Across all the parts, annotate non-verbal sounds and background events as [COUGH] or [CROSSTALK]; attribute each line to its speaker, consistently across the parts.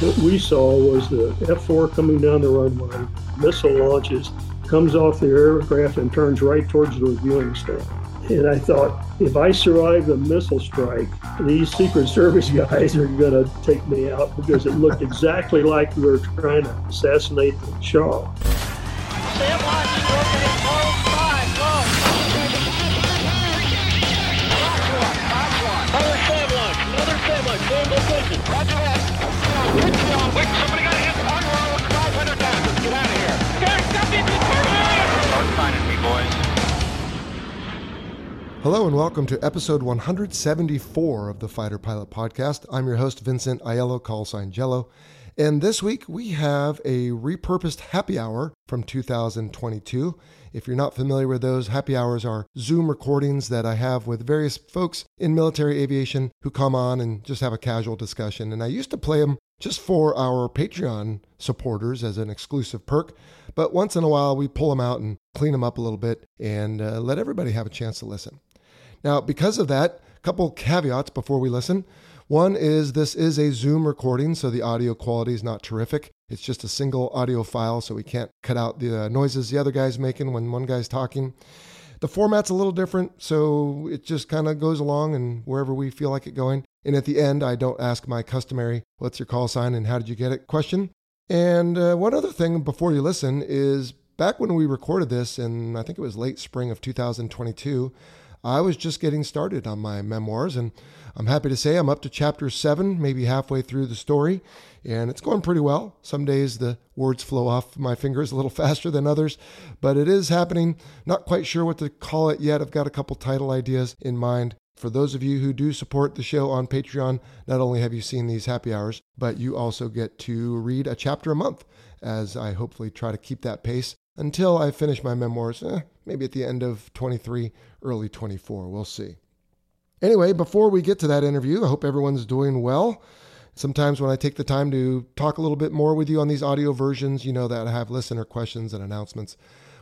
Speaker 1: What we saw was the F 4 coming down the runway, missile launches, comes off the aircraft and turns right towards the reviewing stand. And I thought, if I survive the missile strike, these Secret Service [LAUGHS] guys are going to take me out because it looked exactly like we were trying to assassinate the
Speaker 2: Hello and welcome to episode 174 of the Fighter Pilot Podcast. I'm your host, Vincent Aiello, call sign Jello. And this week we have a repurposed happy hour from 2022. If you're not familiar with those, happy hours are Zoom recordings that I have with various folks in military aviation who come on and just have a casual discussion. And I used to play them just for our Patreon supporters as an exclusive perk. But once in a while, we pull them out and clean them up a little bit and uh, let everybody have a chance to listen. Now, because of that, a couple caveats before we listen. One is this is a Zoom recording, so the audio quality is not terrific. It's just a single audio file, so we can't cut out the uh, noises the other guy's making when one guy's talking. The format's a little different, so it just kind of goes along and wherever we feel like it going. And at the end, I don't ask my customary, what's your call sign and how did you get it question. And uh, one other thing before you listen is back when we recorded this, and I think it was late spring of 2022, I was just getting started on my memoirs, and I'm happy to say I'm up to chapter seven, maybe halfway through the story, and it's going pretty well. Some days the words flow off my fingers a little [LAUGHS] faster than others, but it is happening. Not quite sure what to call it yet. I've got a couple title ideas in mind. For those of you who do support the show on Patreon, not only have you seen these happy hours, but you also get to read a chapter a month as I hopefully try to keep that pace until I finish my memoirs, eh, maybe at the end of 23, early 24. We'll see. Anyway, before we get to that interview, I hope everyone's doing well. Sometimes when I take the time to talk a little bit more with you on these audio versions, you know that I have listener questions and announcements.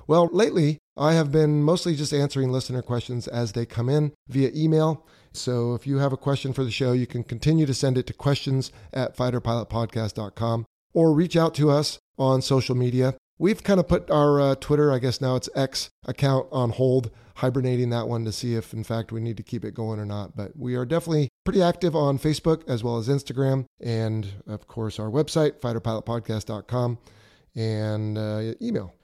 Speaker 2: Well, lately, I have been mostly just answering listener questions as they come in via email. So if you have a question for the show, you can continue to send it to questions at fighterpilotpodcast.com or reach out to us on social media. We've kind of put our uh, Twitter, I guess now it's X account on hold, hibernating that one to see if, in fact, we need to keep it going or not. But we are definitely pretty active on Facebook as well as Instagram, and of course, our website, fighterpilotpodcast.com, and uh, email.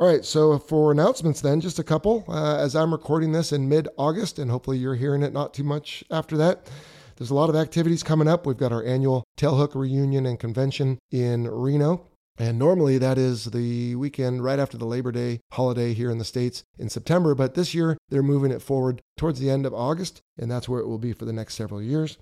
Speaker 2: All right, so for announcements, then, just a couple. Uh, as I'm recording this in mid August, and hopefully you're hearing it not too much after that. There's a lot of activities coming up. We've got our annual Tailhook reunion and convention in Reno and normally that is the weekend right after the Labor Day holiday here in the States in September. But this year they're moving it forward towards the end of August, and that's where it will be for the next several years.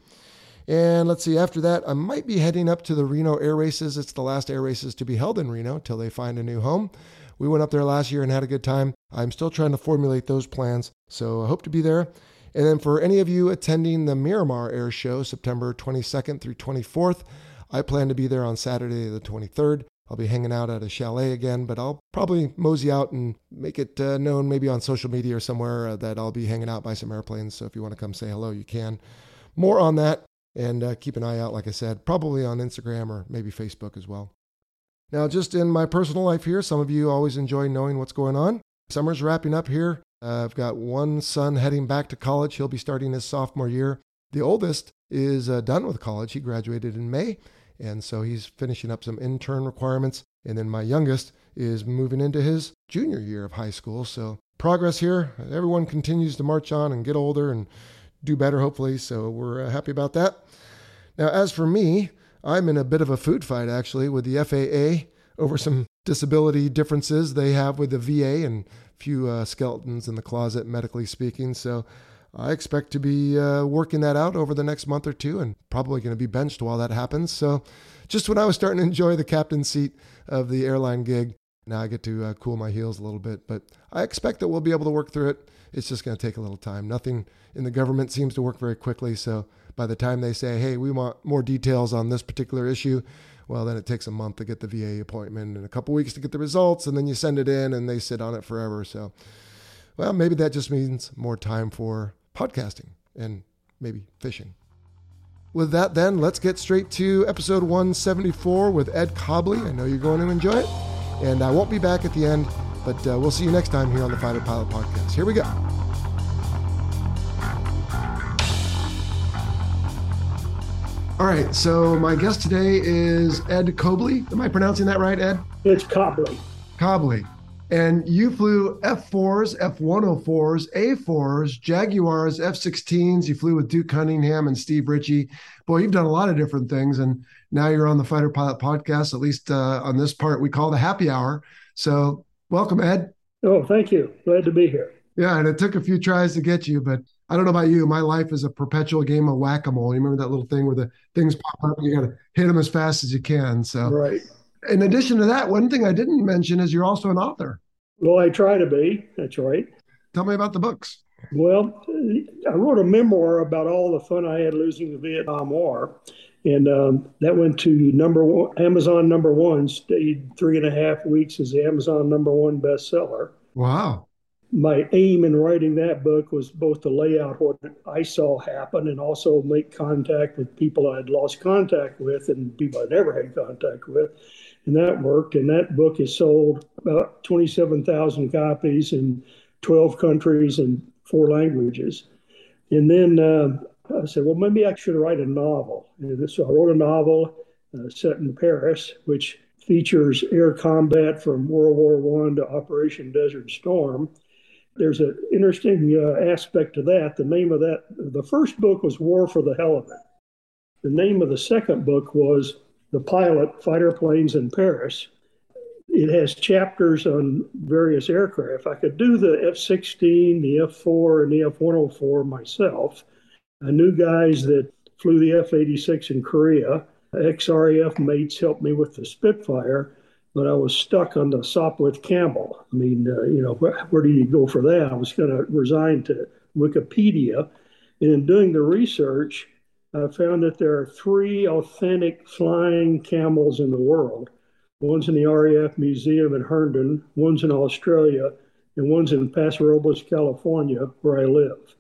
Speaker 2: And let's see, after that, I might be heading up to the Reno Air Races. It's the last air races to be held in Reno till they find a new home. We went up there last year and had a good time. I'm still trying to formulate those plans, so I hope to be there. And then for any of you attending the Miramar Air Show, September 22nd through 24th, I plan to be there on Saturday the 23rd. I'll be hanging out at a chalet again, but I'll probably mosey out and make it uh, known maybe on social media or somewhere uh, that I'll be hanging out by some airplanes. So if you want to come say hello, you can. More on that and uh, keep an eye out, like I said, probably on Instagram or maybe Facebook as well. Now, just in my personal life here, some of you always enjoy knowing what's going on. Summer's wrapping up here. I've got one son heading back to college. He'll be starting his sophomore year. The oldest is uh, done with college. He graduated in May and so he's finishing up some intern requirements. And then my youngest is moving into his junior year of high school. So progress here. Everyone continues to march on and get older and do better, hopefully. So we're uh, happy about that. Now, as for me, I'm in a bit of a food fight actually with the FAA over some disability differences they have with the VA and a few uh, skeletons in the closet, medically speaking. So I expect to be uh, working that out over the next month or two and probably going to be benched while that happens. So, just when I was starting to enjoy the captain seat of the airline gig, now I get to uh, cool my heels a little bit. But I expect that we'll be able to work through it. It's just going to take a little time. Nothing in the government seems to work very quickly. So, by the time they say, hey, we want more details on this particular issue, well, then it takes a month to get the VA appointment and a couple weeks to get the results, and then you send it in and they sit on it forever. So, well, maybe that just means more time for podcasting and maybe fishing. With that, then, let's get straight to episode 174 with Ed Cobleigh. I know you're going to enjoy it. And I won't be back at the end, but uh, we'll see you next time here on the Fighter Pilot Podcast. Here we go. All right, so my guest today is Ed Cobleigh. Am I pronouncing that right, Ed?
Speaker 1: It's Cobleigh.
Speaker 2: Cobleigh. And you flew F4s, F104s, A4s, Jaguars, F16s. You flew with Duke Cunningham and Steve Ritchie. Boy, you've done a lot of different things. And now you're on the Fighter Pilot podcast, at least uh, on this part we call the happy hour. So welcome, Ed.
Speaker 1: Oh, thank you. Glad to be here.
Speaker 2: Yeah, and it took a few tries to get you, but I don't know about you. My life is a perpetual game of whack a mole. You remember that little thing where the things pop up and you got to hit them as fast as you can. So,
Speaker 1: right
Speaker 2: in addition to that, one thing I didn't mention is you're also an author.
Speaker 1: Well, I try to be. That's right.
Speaker 2: Tell me about the books.
Speaker 1: Well, I wrote a memoir about all the fun I had losing the Vietnam War. And um, that went to number one, Amazon number one, stayed three and a half weeks as the Amazon number one bestseller.
Speaker 2: Wow.
Speaker 1: My aim in writing that book was both to lay out what I saw happen and also make contact with people I'd lost contact with and people I never had contact with and that worked. And that book is sold about 27,000 copies in 12 countries and four languages. And then uh, I said, well, maybe I should write a novel. And so I wrote a novel uh, set in Paris, which features air combat from World War One to Operation Desert Storm. There's an interesting uh, aspect to that. The name of that, the first book was War for the Hell of It. The name of the second book was the pilot fighter planes in Paris. It has chapters on various aircraft. I could do the F 16, the F 4, and the F 104 myself. I knew guys that flew the F 86 in Korea. XRAF mates helped me with the Spitfire, but I was stuck on the Sopwith Camel. I mean, uh, you know, where, where do you go for that? I was going to resign to Wikipedia. And in doing the research, I found that there are three authentic flying camels in the world. One's in the RAF Museum in Hendon, one's in Australia, and one's in Paso Robles, California, where I live.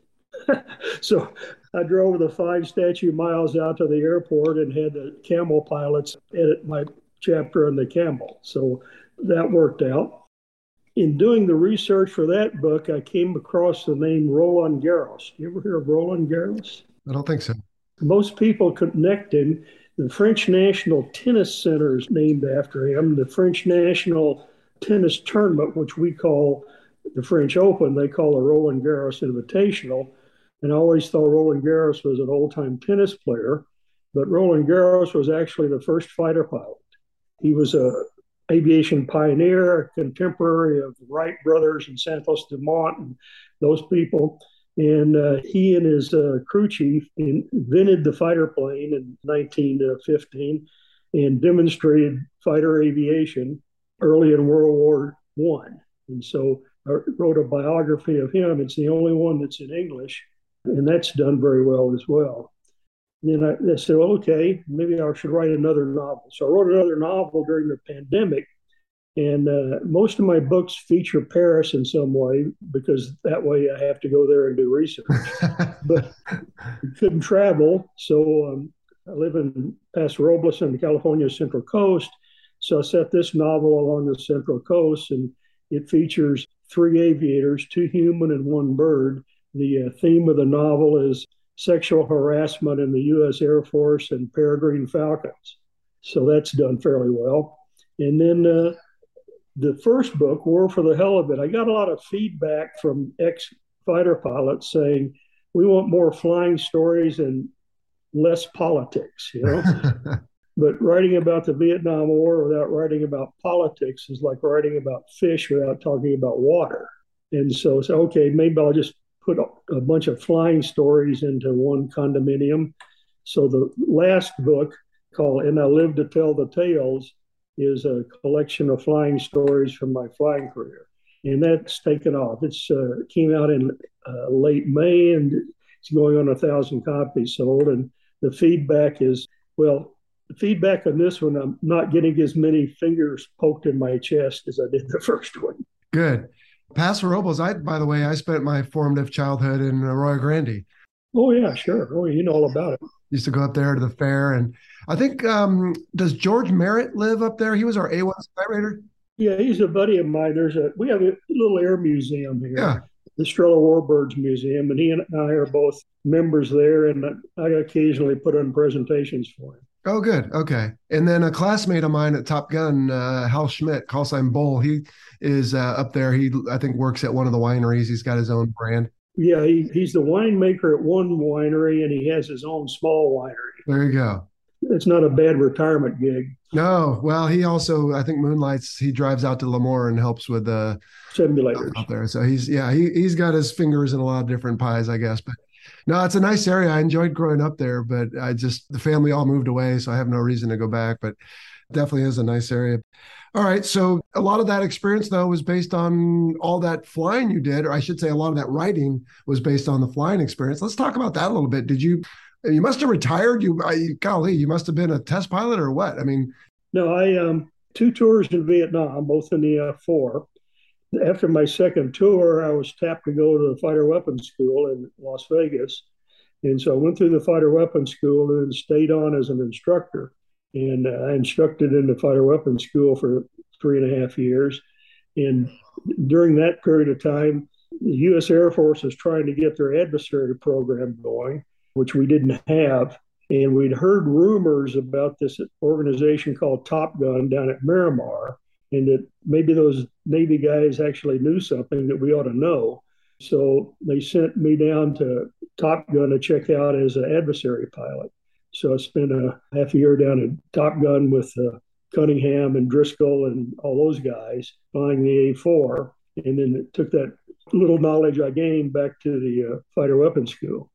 Speaker 1: [LAUGHS] so I drove the five statute miles out to the airport and had the camel pilots edit my chapter on the camel. So that worked out. In doing the research for that book, I came across the name Roland Garros. You ever hear of Roland Garros?
Speaker 2: I don't think so.
Speaker 1: Most people connect him. The French National Tennis Center is named after him. The French National Tennis Tournament, which we call the French Open, they call the Roland Garros Invitational. And I always thought Roland Garros was an old time tennis player, but Roland Garros was actually the first fighter pilot. He was a aviation pioneer, a contemporary of the Wright brothers and Santos Dumont and those people. And uh, he and his uh, crew chief invented the fighter plane in 1915 and demonstrated fighter aviation early in World War One. And so I wrote a biography of him. It's the only one that's in English, and that's done very well as well. And then I, I said, well, okay, maybe I should write another novel. So I wrote another novel during the pandemic and uh, most of my books feature Paris in some way because that way I have to go there and do research. [LAUGHS] but couldn't travel, so um, I live in Paso Robles on the California Central Coast. So I set this novel along the Central Coast, and it features three aviators, two human and one bird. The uh, theme of the novel is sexual harassment in the U.S. Air Force and peregrine falcons. So that's done fairly well. And then uh, the first book, War for the Hell of It, I got a lot of feedback from ex fighter pilots saying, we want more flying stories and less politics, you know? [LAUGHS] but writing about the Vietnam War without writing about politics is like writing about fish without talking about water. And so, so okay, maybe I'll just put a bunch of flying stories into one condominium. So the last book called And I Live to Tell the Tales is a collection of flying stories from my flying career. And that's taken off. It's uh, came out in uh, late May and it's going on a thousand copies sold. And the feedback is, well, the feedback on this one, I'm not getting as many fingers poked in my chest as I did the [LAUGHS] first one.
Speaker 2: Good. Paso Robles, I, by the way, I spent my formative childhood in Arroyo Grande.
Speaker 1: Oh, yeah, sure. Oh, you know all about it.
Speaker 2: Used to go up there to the fair. And I think, um, does George Merritt live up there? He was our A1 Raider.
Speaker 1: Yeah, he's a buddy of mine. There's a, we have a little air museum here.
Speaker 2: Yeah.
Speaker 1: The Estrella Warbirds Museum, and he and I are both members there, and I occasionally put on presentations for him.
Speaker 2: Oh, good. Okay. And then a classmate of mine at Top Gun, uh, Hal Schmidt, call sign Bull, he is uh, up there. He, I think, works at one of the wineries. He's got his own brand.
Speaker 1: Yeah, he, he's the winemaker at one winery, and he has his own small winery.
Speaker 2: There you go.
Speaker 1: It's not a bad retirement gig.
Speaker 2: No, well, he also, I think, moonlights. He drives out to Lemoore and helps with the
Speaker 1: simulators
Speaker 2: out there. So he's, yeah, he he's got his fingers in a lot of different pies, I guess. But no, it's a nice area. I enjoyed growing up there, but I just the family all moved away, so I have no reason to go back. But definitely is a nice area. All right, so a lot of that experience though was based on all that flying you did, or I should say, a lot of that writing was based on the flying experience. Let's talk about that a little bit. Did you? You must have retired. You, I, golly, you must have been a test pilot or what? I mean,
Speaker 1: no, I um two tours in Vietnam, both in the F four after my second tour, I was tapped to go to the fighter weapons school in Las Vegas. And so I went through the fighter weapons school and stayed on as an instructor. And uh, I instructed in the fighter weapons school for three and a half years. And during that period of time, the U.S. Air Force was trying to get their adversary program going, which we didn't have. And we'd heard rumors about this organization called Top Gun down at Miramar and that maybe those Navy guys actually knew something that we ought to know. So they sent me down to Top Gun to check out as an adversary pilot. So I spent a half a year down at Top Gun with uh, Cunningham and Driscoll and all those guys flying the A4, and then took that little knowledge I gained back to the uh, fighter weapons school.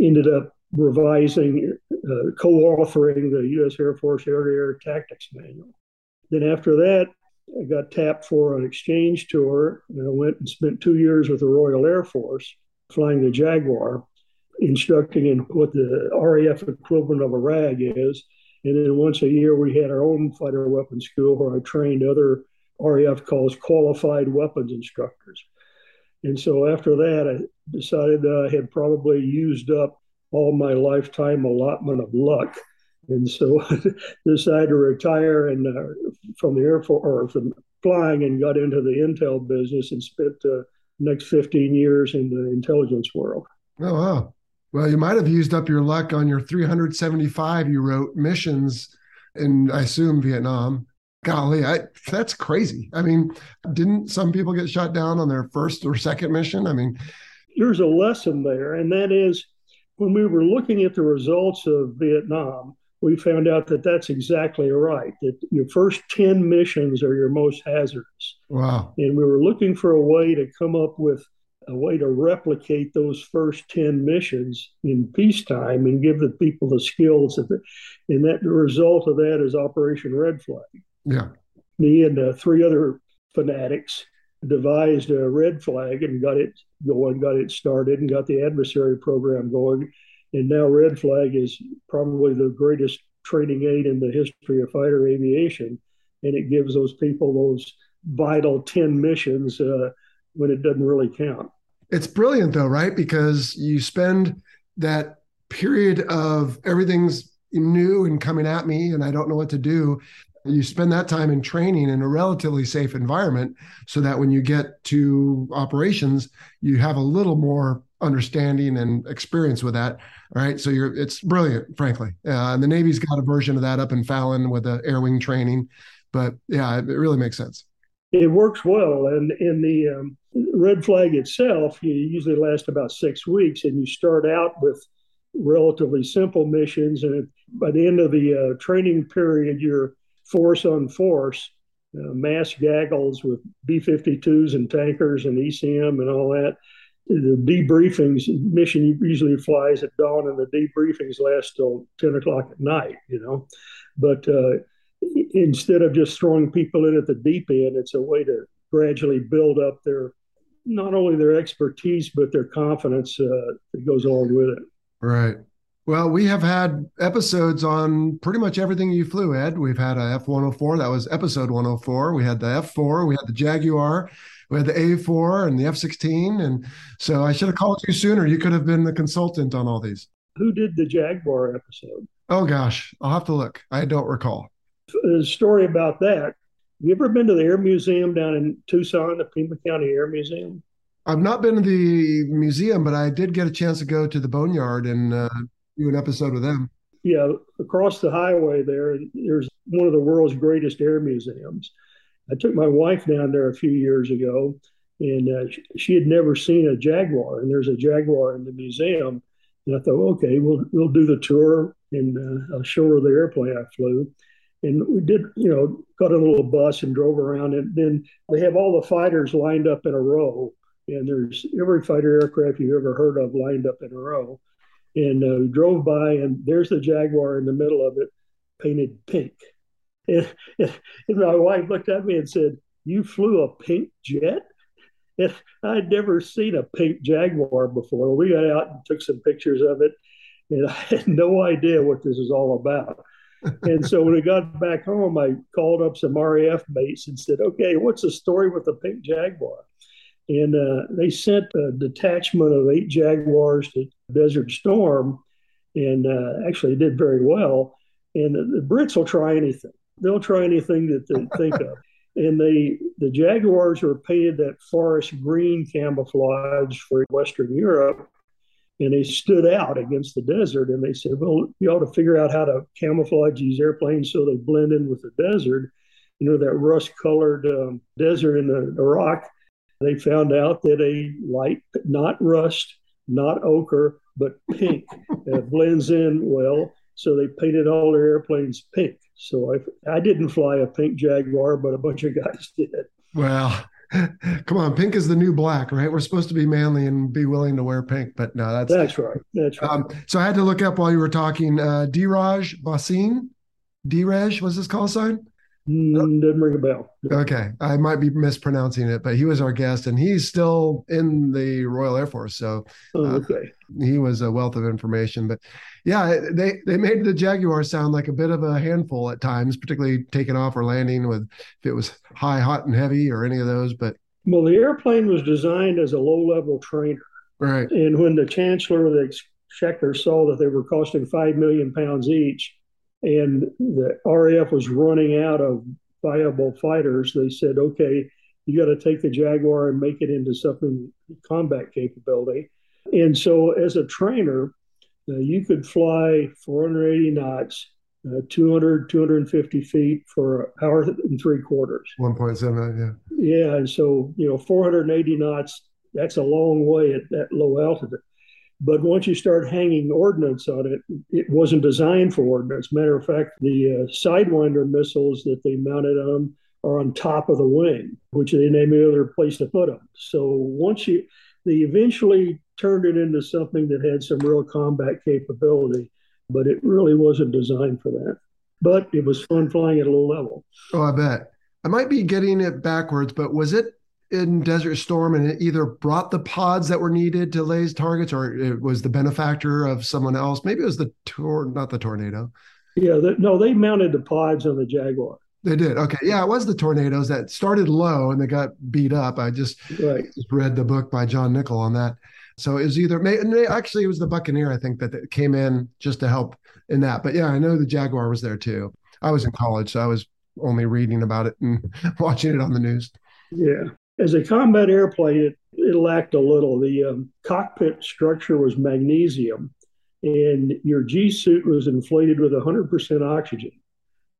Speaker 1: Ended up revising, uh, co-authoring the U.S. Air Force Air-to-Air Tactics Manual. Then after that, I got tapped for an exchange tour, and I went and spent two years with the Royal Air Force flying the Jaguar, instructing in what the RAF equivalent of a RAG is. And then once a year, we had our own fighter weapons school where I trained other RAF calls qualified weapons instructors. And so after that, I decided that I had probably used up all my lifetime allotment of luck and so I [LAUGHS] decided to retire and uh, from the Air Force or from flying and got into the intel business and spent the next 15 years in the intelligence world.
Speaker 2: Oh, wow. Well, you might have used up your luck on your 375 you wrote missions in, I assume, Vietnam. Golly, I, that's crazy. I mean, didn't some people get shot down on their first or second mission? I mean,
Speaker 1: there's a lesson there, and that is when we were looking at the results of Vietnam, we found out that that's exactly right. That your first 10 missions are your most hazardous.
Speaker 2: Wow.
Speaker 1: And we were looking for a way to come up with a way to replicate those first 10 missions in peacetime and give the people the skills. That, and that the result of that is Operation Red Flag.
Speaker 2: Yeah.
Speaker 1: Me and uh, three other fanatics devised a red flag and got it going, got it started, and got the adversary program going and now Red Flag is probably the greatest training aid in the history of fighter aviation. And it gives those people those vital 10 missions uh, when it doesn't really count.
Speaker 2: It's brilliant, though, right? Because you spend that period of everything's new and coming at me, and I don't know what to do. You spend that time in training in a relatively safe environment so that when you get to operations, you have a little more understanding and experience with that. Right. So you're, it's brilliant, frankly. Uh, and the Navy's got a version of that up in Fallon with the air wing training. But yeah, it really makes sense.
Speaker 1: It works well. And in the um, red flag itself, you usually last about six weeks and you start out with relatively simple missions. And by the end of the uh, training period, you're force on force. Uh, mass gaggles with B 52s and tankers and ECM and all that the debriefings, mission usually flies at dawn, and the debriefings last till 10 o'clock at night, you know. But uh, instead of just throwing people in at the deep end, it's a way to gradually build up their not only their expertise but their confidence uh, that goes along with it.
Speaker 2: Right. Well, we have had episodes on pretty much everything you flew, Ed. We've had a F 104, that was episode 104. We had the F 4, we had the Jaguar, we had the A4 and the F 16. And so I should have called you sooner. You could have been the consultant on all these.
Speaker 1: Who did the Jaguar episode?
Speaker 2: Oh, gosh. I'll have to look. I don't recall.
Speaker 1: A story about that. Have you ever been to the Air Museum down in Tucson, the Pima County Air Museum?
Speaker 2: I've not been to the museum, but I did get a chance to go to the Boneyard and uh, do an episode with them.
Speaker 1: Yeah, across the highway there, there's one of the world's greatest air museums. I took my wife down there a few years ago, and uh, she had never seen a Jaguar, and there's a Jaguar in the museum. And I thought, okay, we'll we'll do the tour, and uh, I'll show her the airplane I flew. And we did, you know, got a little bus and drove around, and then they have all the fighters lined up in a row, and there's every fighter aircraft you've ever heard of lined up in a row and uh, drove by, and there's the Jaguar in the middle of it, painted pink. [LAUGHS] And, and, my wife looked at me and said, "You flew a pink jet?" [LAUGHS] And I'd never seen a pink Jaguar before. We got out and took some pictures of it, and [LAUGHS] I had no idea what this is all about. And so when I got back home, I called up some RAF mates and said, "Okay, what's the story with the pink Jaguar?" And uh, they sent a detachment of eight Jaguars to Desert Storm, and uh, actually did very well. And the, the, Brits will try anything; they'll try anything that they think of. [LAUGHS] And they, the Jaguars were painted that forest green camouflage for Western Europe, and they stood out against the desert. And they said, "Well, you ought to figure out how to camouflage these airplanes so they blend in with the desert." You know that rust-colored um, desert in the Iraq they found out that a light, not rust, not ochre, but pink, [LAUGHS] uh, blends in well. So they painted all their airplanes pink. So I, I didn't fly a pink Jaguar, but a bunch of guys [LAUGHS] did.
Speaker 2: Well, [LAUGHS] come on, pink is the new black, right? We're supposed to be manly and be willing to wear pink, but no, that's
Speaker 1: that's right. That's right. Um,
Speaker 2: so I had to look up while you were talking. Uh, Diraj Bhasin, Diraj was his call sign.
Speaker 1: Mm, didn't ring a bell.
Speaker 2: Okay, I might be mispronouncing it, but he was our guest, and he's still in the Royal Air Force. So,
Speaker 1: oh, uh, okay,
Speaker 2: uh, he was a wealth of information. But yeah, they they made the Jaguar sound like a bit of a handful at times, particularly taking off or landing with if it was high, hot, and heavy or any of those. But
Speaker 1: well, the airplane was designed as a low level trainer,
Speaker 2: right?
Speaker 1: And when the Chancellor of the Exchequer saw that they were costing five million pounds each and the RAF was running out of viable fighters, they said, okay, you got to take the Jaguar and make it into something combat capability. And so, as a trainer, uh, you could fly 480 knots, uh, 200, 250 feet for an hour and three quarters.
Speaker 2: 1.7, yeah.
Speaker 1: Yeah. And so, you know, 480 knots, that's a long way at that low altitude. But once you start hanging ordnance on it, it wasn't designed for ordnance. Matter of fact, the uh, Sidewinder missiles that they mounted on them are on top of the wing, which they named no other place to put them. So once you, they eventually turned it into something that had some real combat capability, but it really wasn't designed for that. But it was fun flying at a low level.
Speaker 2: Oh, I bet. I might be getting it backwards, but was it in Desert Storm and it either brought the pods that were needed to lay targets or it was the benefactor of someone else. Maybe it was the tor not the tornado.
Speaker 1: Yeah, the, no, they mounted the pods on the Jaguar.
Speaker 2: They did. Okay. Yeah, it was the tornadoes that started low and they got beat up. I just, right. just read the book by John Nichol on that. So it was either actually it was the Buccaneer, I think, that came in just to help in that. But yeah, I know the Jaguar was there too. I was in college, so I was only reading about it and [LAUGHS] watching it on the news.
Speaker 1: Yeah. As a combat airplane, it, it lacked a little. The um, cockpit structure was magnesium, and your G suit was inflated with 100% oxygen.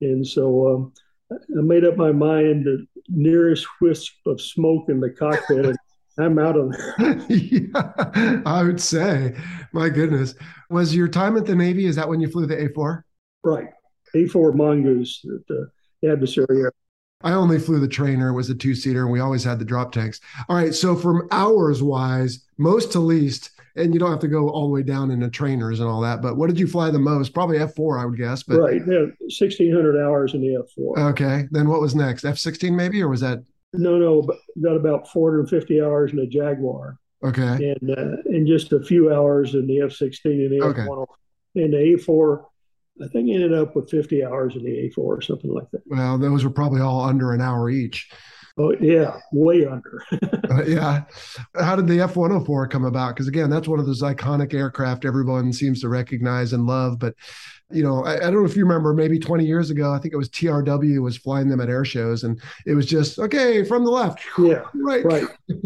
Speaker 1: And so um, I made up my mind the nearest wisp of smoke in the cockpit. and [LAUGHS] I'm out of there.
Speaker 2: yeah, [LAUGHS] I would say, my goodness. Was your time at the Navy, is that when you flew the A4?
Speaker 1: Right. A4 Mongoose, the adversary
Speaker 2: I only flew the trainer, it was a two seater, and we always had the drop tanks. All right. So, from hours wise, most to least, and you don't have to go all the way down into trainers and all that, but what did you fly the most? Probably F4, I would guess. But
Speaker 1: right. Yeah. 1600 hours in the F4.
Speaker 2: Okay. Then what was next? F16 maybe, or was that?
Speaker 1: No, no. Got about 450 hours in the Jaguar.
Speaker 2: Okay.
Speaker 1: And, uh, and just a few hours in the F16 and the okay. F1. And the A4, I think he ended up with 50 hours in the A4 or something like that.
Speaker 2: Well, those were probably all under an hour each.
Speaker 1: Oh yeah, way under. [LAUGHS]
Speaker 2: uh, yeah. How did the F 104 come about? Because again, that's one of those iconic aircraft everyone seems to recognize and love. But you know, I, I, don't know if you remember, maybe twenty years ago, I think it was TRW was flying them at air shows, and it was just okay from the left.
Speaker 1: Yeah. Right. Right.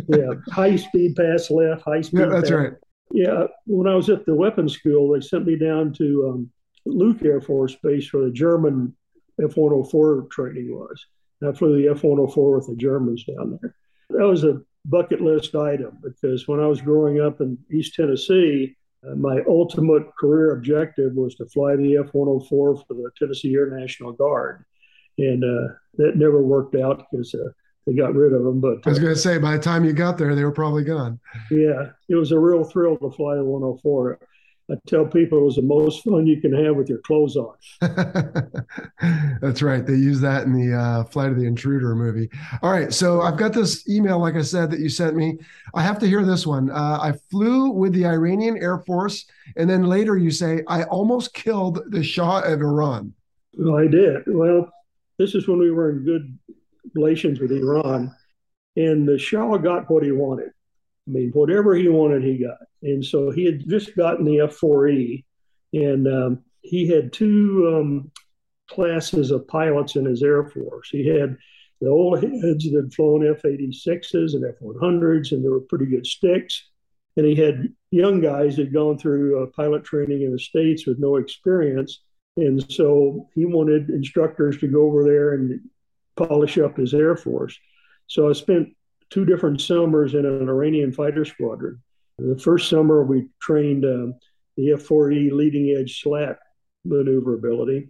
Speaker 1: Yeah. high speed pass left. High speed.
Speaker 2: Yeah, that's
Speaker 1: pass.
Speaker 2: right.
Speaker 1: Yeah. When I was at the weapons school, they sent me down to um, Luke Air Force Base where the German F 104 training was. And I flew the F 104 with the Germans down there. That was a bucket list item because when I was growing up in East Tennessee, uh, my ultimate career objective was to fly the F 104 for the Tennessee Air National Guard. And uh, that never worked out because uh, they got rid of them. But
Speaker 2: I was going to say, by the time you got there, they were probably gone.
Speaker 1: Yeah, it was a real thrill to fly the 104. I tell people it was the most fun you can have with your clothes on. [LAUGHS]
Speaker 2: That's right. They use that in the uh, Flight of the Intruder movie. All right. So I've got this email, like I said, that you sent me. I have to hear this one. Uh, I flew with the Iranian Air Force, and then later you say, I almost killed the Shah of Iran.
Speaker 1: Well, I did. Well, this is when we were in good relations with Iran, and the Shah got what he wanted. I mean, whatever he wanted, he got. And so he had just gotten the F4E, and um, he had two um, classes of pilots in his Air Force. He had the old heads that had flown F 86s and F 100s, and they were pretty good sticks. And he had young guys that had gone through uh, pilot training in the States with no experience. And so he wanted instructors to go over there and polish up his Air Force. So I spent two different summers in an Iranian fighter squadron. The first summer, we trained um, the F 4E leading edge slat maneuverability.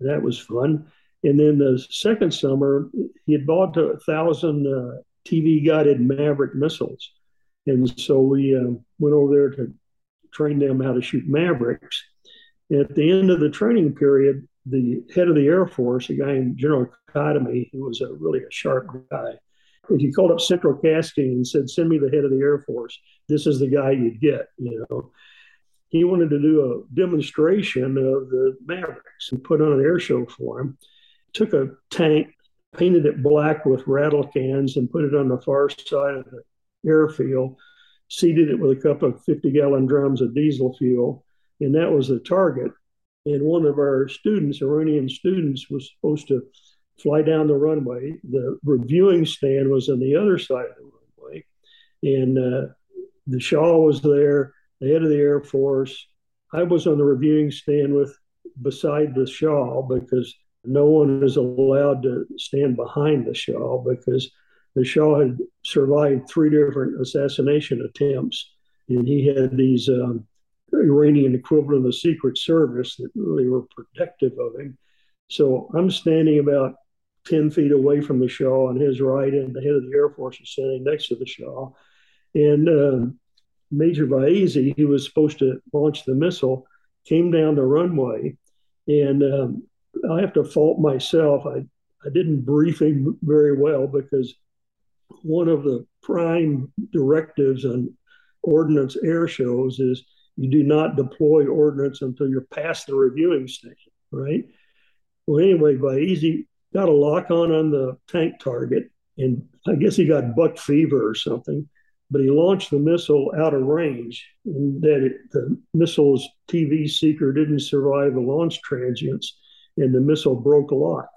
Speaker 1: That was fun. And then the second summer, he had bought a thousand uh, TV guided Maverick missiles. And so we uh, went over there to train them how to shoot Mavericks. At the end of the training period, the head of the Air Force, a guy named General Khatami, who was a really a sharp guy, he called up Central Casting and said, "Send me the head of the Air Force. This is the guy you'd get." You know, he wanted to do a demonstration of the Mavericks and put on an air show for him. Took a tank, painted it black with rattle cans, and put it on the far side of the airfield. Seated it with a couple of 50 gallon drums of diesel fuel, and that was the target. And one of our students, Iranian students, was supposed to fly down the runway. The reviewing stand was on the other side of the runway, and uh, the Shah was there, the head of the Air Force. I was on the reviewing stand with beside the Shah because no one is allowed to stand behind the Shah because the Shah had survived three different assassination attempts, and he had these um, Iranian equivalent of the Secret Service that really were protective of him. So I'm standing about 10 feet away from the Shah on his right, and the head of the Air Force is standing next to the Shah. And uh, Major Vaezi, who was supposed to launch the missile, came down the runway. And um, I have to fault myself. I, I didn't brief him very well because one of the prime directives on ordnance air shows is you do not deploy ordnance until you're past the reviewing station, right? Well, anyway, Vaezi got a lock on on the tank target, and I guess he got buck fever or something. But he launched the missile out of range, and that it, the missile's TV seeker didn't survive the launch transients, and the missile broke lock.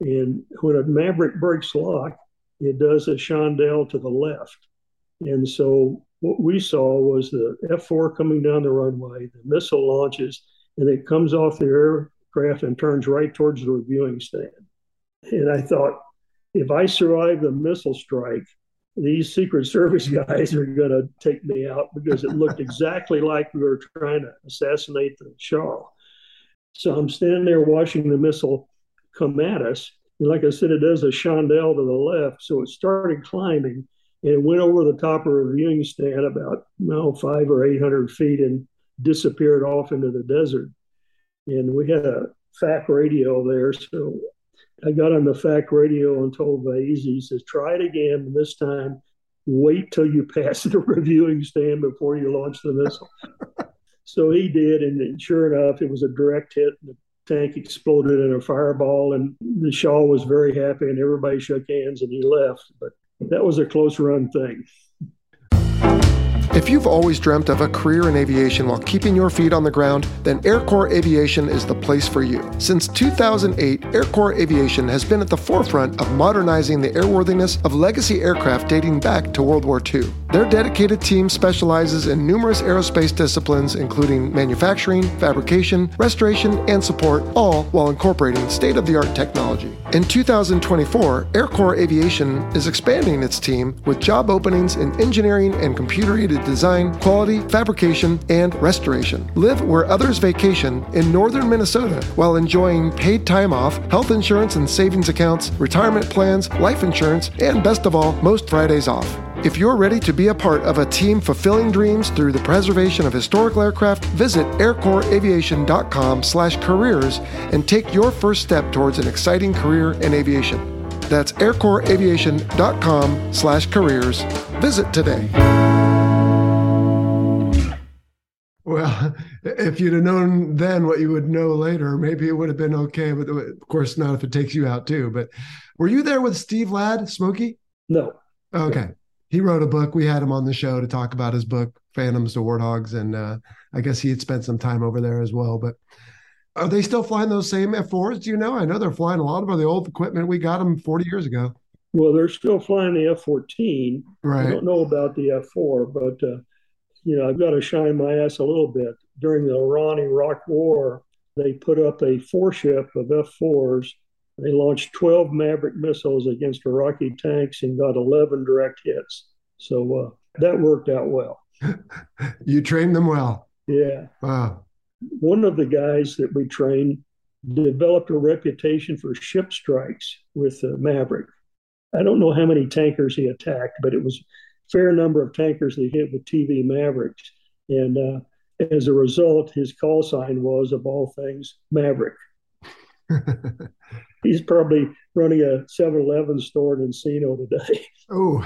Speaker 1: And when a Maverick breaks lock, it does a chandelle to the left. And so what we saw was the F 4 coming down the runway, the missile launches, and it comes off the aircraft and turns right towards the reviewing stand. And I thought, if I survive the missile strike, these Secret Service [LAUGHS] guys are going to take me out because it looked exactly like we were trying to assassinate the Shah. So I'm standing there watching the missile come at us, And like I said, it does a chandelle to the left. So it started climbing and it went over the top of a viewing stand about no five or 800 feet and disappeared off into the desert. And we had a FAC radio there. So I got on the FAC radio and told Vaezi, he says, try it again. This time, wait till you pass the [LAUGHS] reviewing stand before you launch the missile. [LAUGHS] so he did. And sure enough, it was a direct hit. The tank exploded in a fireball. And the Shah was very happy and everybody shook hands and he left. But that was a close run thing.
Speaker 2: If you've always dreamt of a career in aviation while keeping your feet on the ground, then Air Corps Aviation is the place for you. Since 2008, Air Corps Aviation has been at the forefront of modernizing the airworthiness of legacy aircraft dating back to World War II. Their dedicated team specializes in numerous aerospace disciplines, including manufacturing, fabrication, restoration, and support, all while incorporating state of the art technology. In 2024, Air Corps Aviation is expanding its team with job openings in engineering and computer aided design, quality, fabrication, and restoration. Live where others vacation in northern Minnesota while enjoying paid time off, health insurance and savings accounts, retirement plans, life insurance, and best of all, most Fridays off. If you're ready to be a part of a team fulfilling dreams through the preservation of historical aircraft, visit aircorpsaviation.com slash careers and take your first step towards an exciting career in aviation. That's aircorpsaviation.com slash careers. Visit today. Well, if you'd have known then what you would know later, maybe it would have been okay. But of course, not if it takes you out too. But were you there with Steve Ladd, Smokey?
Speaker 1: No.
Speaker 2: Okay. He wrote a book. We had him on the show to talk about his book, Phantoms to Warthogs. And uh, I guess he had spent some time over there as well. But are they still flying those same F4s? Do you know? I know they're flying a lot of the old equipment. We got them 40 years ago.
Speaker 1: Well, they're still flying the F 14.
Speaker 2: Right.
Speaker 1: I don't know about the F 4, but uh, you know, I've got to shine my ass a little bit. During the Iran Iraq War, they put up a four ship of F 4s. They launched 12 Maverick missiles against Iraqi tanks and got 11 direct hits. So uh, that worked out well. [LAUGHS]
Speaker 2: you trained them well.
Speaker 1: Yeah.
Speaker 2: Wow.
Speaker 1: One of the guys that we trained developed a reputation for ship strikes with uh, Maverick. I don't know how many tankers he attacked, but it was a fair number of tankers that hit with TV Mavericks. And uh, as a result, his call sign was, of all things, Maverick. [LAUGHS] He's probably running a 7 Eleven store in Encino today.
Speaker 2: Oh.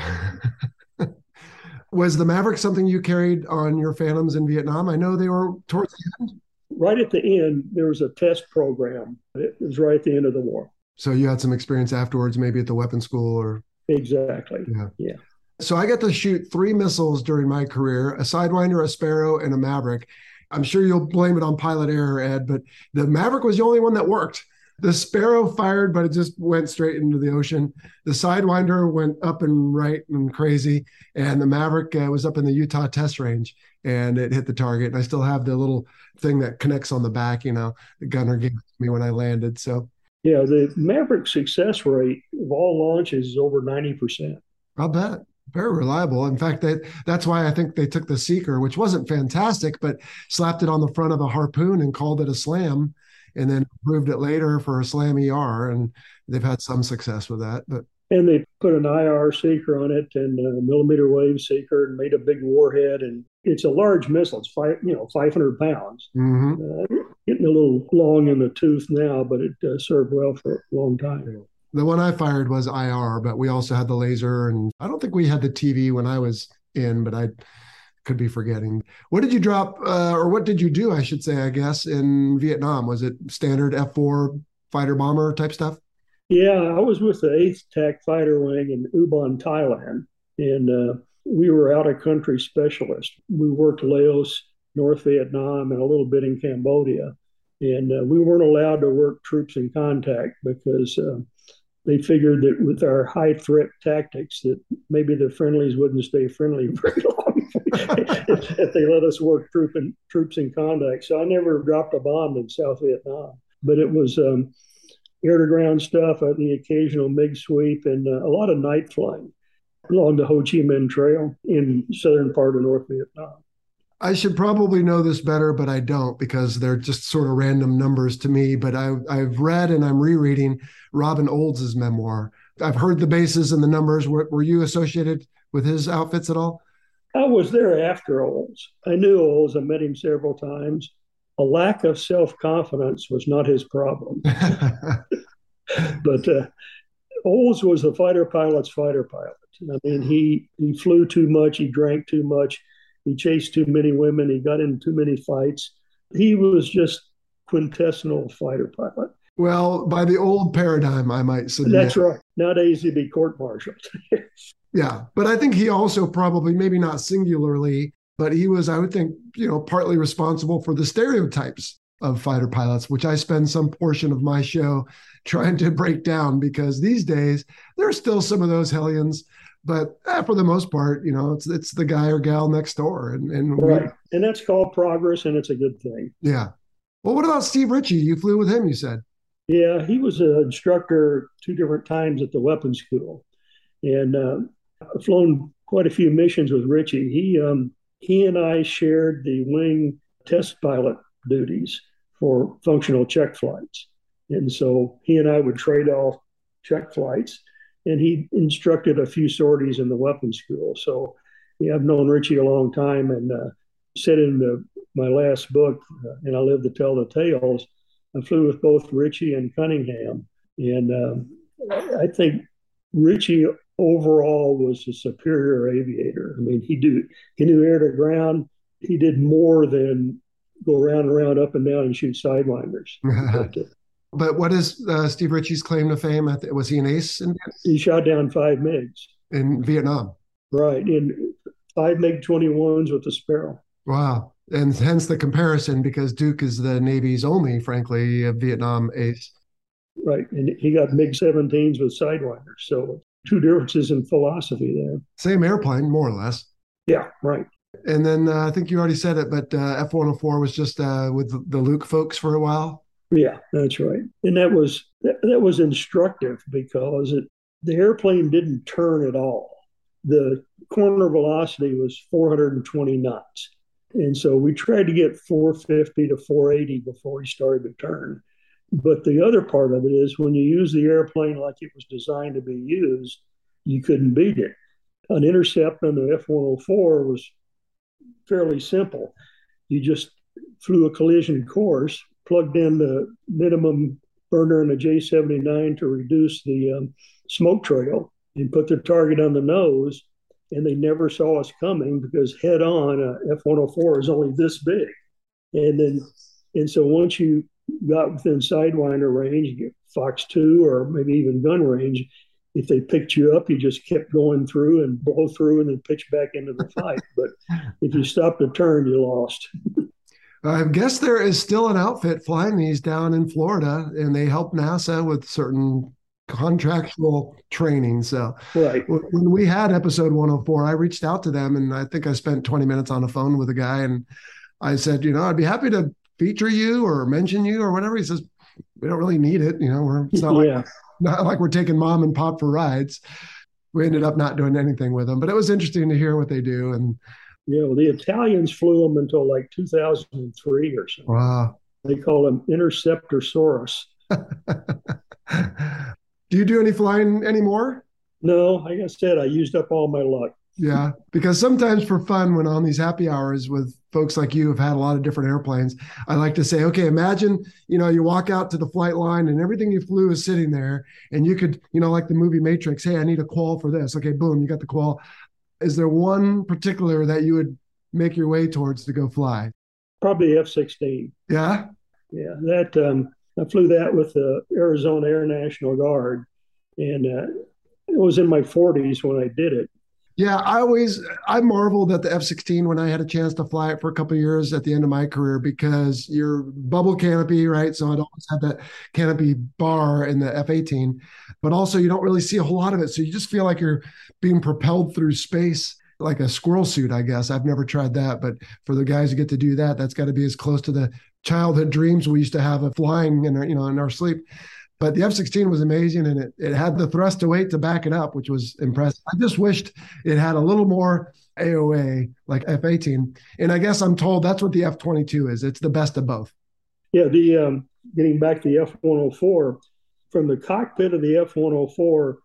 Speaker 2: was the Maverick something you carried on your Phantoms in Vietnam? I know they were towards the end.
Speaker 1: Right at the end, there was a test program. It was right at the end of the war.
Speaker 2: So you had some experience afterwards, maybe at the weapon school or.
Speaker 1: Exactly.
Speaker 2: Yeah.
Speaker 1: Yeah.
Speaker 2: So I got to shoot three missiles during my career a Sidewinder, a Sparrow, and a Maverick. I'm sure you'll blame it on pilot error, Ed, but the Maverick was the only one that worked. The Sparrow fired, but it just went straight into the ocean. The Sidewinder went up and right and crazy. And the Maverick uh, was up in the Utah test range and it hit the target. And I still have the little thing that connects on the back, you know, the gunner gave me when I landed. So,
Speaker 1: yeah, the Maverick success rate of all launches is over 90%.
Speaker 2: I'll bet very reliable. In fact, that that's why I think they took the seeker, which wasn't fantastic, but slapped it on the front of a harpoon and called it a slam, and then proved it later for a slam ER, and they've had some success with that. But
Speaker 1: and they put an IR seeker on it and a millimeter wave seeker and made a big warhead, and it's a large missile. It's five, you know, 500 pounds.
Speaker 2: Mm-hmm.
Speaker 1: Uh, getting a little long in the tooth now, but it uh, served well for a long time.
Speaker 2: The one I fired was IR, but we also had the laser, and I don't think we had the TV when I was in, but I could be forgetting. What did you drop, uh, or what did you do? I should say, I guess, in Vietnam. Was it standard F four fighter bomber type stuff?
Speaker 1: Yeah, I was with the Eighth Attack Fighter Wing in Ubon, Thailand, and uh, we were out of country specialists. We worked Laos, North Vietnam, and a little bit in Cambodia. And uh, we weren't allowed to work troops in contact because uh, they figured that with our high threat tactics that maybe the friendlies wouldn't stay friendly [LAUGHS] very long if, they let us work troop in, troops in contact. So I never dropped a bomb in South Vietnam, but it was um, air to ground stuff, uh, the occasional MiG sweep, and uh, a lot of night flying along the Ho Chi Minh Trail in southern part of North Vietnam.
Speaker 2: I should probably know this better, but I don't because they're just sort of random numbers to me. But I, I've read and I'm rereading Robin Olds' memoir. I've heard the bases and the numbers. Were, were you associated with his outfits at all?
Speaker 1: I was there after Olds. I knew Olds. I met him several times. A lack of self confidence was not his problem. [LAUGHS] but uh, Olds was a fighter pilot's fighter pilot. I mean, he he flew too much. He drank too much he chased too many women. He got in too many fights. He was just quintessential fighter pilot.
Speaker 2: Well, by the old paradigm, I might say
Speaker 1: That's right. Nowadays, he'd be court martialed. [LAUGHS]
Speaker 2: yeah. But I think he also probably, maybe not singularly, but he was, I would think, you know, partly responsible for the stereotypes of fighter pilots, which I spend some portion of my show trying to break down because these days there are still some of those hellions but eh, for the most part, you know, it's it's the guy or gal next door, and and
Speaker 1: right, we, and that's called progress, and it's a good thing.
Speaker 2: Yeah. Well, what about Steve Ritchie? You flew with him, you said.
Speaker 1: Yeah, he was an instructor two different times at the weapons school, and uh, I've flown quite a few missions with Ritchie. He um, he and I shared the wing test pilot duties for functional check flights, and so he and I would trade off check flights and he instructed a few sorties in the weapons school. So yeah, I've known Ritchie a long time and uh, said in the, my last book, uh, and I live to tell the tales, I flew with both Ritchie and Cunningham. And um, I think Ritchie overall was a superior aviator. I mean, he do he knew air to ground. He did more than go around and around, up and down, and shoot sidewinders. [LAUGHS] but,
Speaker 2: what is uh, Steve Ritchie's claim to fame? Was he an ace? In-
Speaker 1: he shot down five MiGs
Speaker 2: in Vietnam.
Speaker 1: Right, in five MiG 21s with the Sparrow.
Speaker 2: Wow. And hence the comparison because Duke is the Navy's only, frankly, Vietnam ace.
Speaker 1: Right. And he got MiG 17s with Sidewinders. So two differences in philosophy there.
Speaker 2: Same airplane, more or less.
Speaker 1: Yeah, right.
Speaker 2: And then uh, I think you already said it, but uh, F 104 was just uh, with the Luke folks for a while.
Speaker 1: Yeah, that's right. And that was that, that was instructive because it, the airplane didn't turn at all. The corner velocity was 420 knots. And so we tried to get 450 to 480 before we started to turn. But the other part of it is when you use the airplane like it was designed to be used, you couldn't beat it. An intercept on the F 104 was fairly simple. You just flew a collision course plugged in the minimum burner in a J79 to reduce the um, smoke trail and put the target on the nose. And they never saw us coming because head on, a F 104 is only this big. And then, and so once you got within Sidewinder range, Fox 2 or maybe even gun range, if they picked you up, you just kept going through and blow through and then pitch back into the fight. but if you stopped to turn, you lost.
Speaker 2: I guess there is still an outfit flying these down in Florida, and they help NASA with certain contractual training. So,
Speaker 1: right.
Speaker 2: when we had episode 104, I reached out to them, and I think I spent 20 minutes on the phone with a guy, and I said, you know, I'd be happy to feature you or mention you or whatever. He says, we don't really need it. You know, we're it's not yeah. like [LAUGHS] not like we're taking mom and pop for rides. We ended up not doing anything with them, but it was interesting to hear what they do and
Speaker 1: you know, the Italians flew them until like 2003 or something.
Speaker 2: Wow.
Speaker 1: They call them Interceptor Saurus. [LAUGHS]
Speaker 2: do you do any flying anymore?
Speaker 1: No, like I said, I used up all my luck.
Speaker 2: Yeah, because sometimes for fun, when on these happy hours with folks like you have had a lot of different airplanes, I like to say, okay, imagine you know you walk out to the flight line and everything you flew is sitting there, and you could you know like the movie Matrix, hey, I need a qual for this. Okay, boom, you got the qual is there one particular that you would make your way towards to go fly?
Speaker 1: Probably F 16.
Speaker 2: Yeah.
Speaker 1: Yeah. That, um, I flew that with the Arizona Air National Guard. And uh, it was in my 40s when I did it.
Speaker 2: Yeah, I always I marveled at the F-16 when I had a chance to fly it for a couple years at the end of my career because your bubble canopy, right? So I'd always have that canopy bar in the F-18, but also you don't really see a whole lot of it, so you just feel like you're being propelled through space like a squirrel suit, I guess. I've never tried that, but for the guys who get to do that, that's got to be as close to the childhood dreams we used to have of flying in our, you know in our sleep. But the F 16 was amazing and it, it had the thrust to weight to back it up, which was impressive. I just wished it had a little more AOA like F 18. And I guess I'm told that's what the F 22 is. It's the best of both.
Speaker 1: Yeah. The um, getting back to the F 104, from the cockpit of the F 104,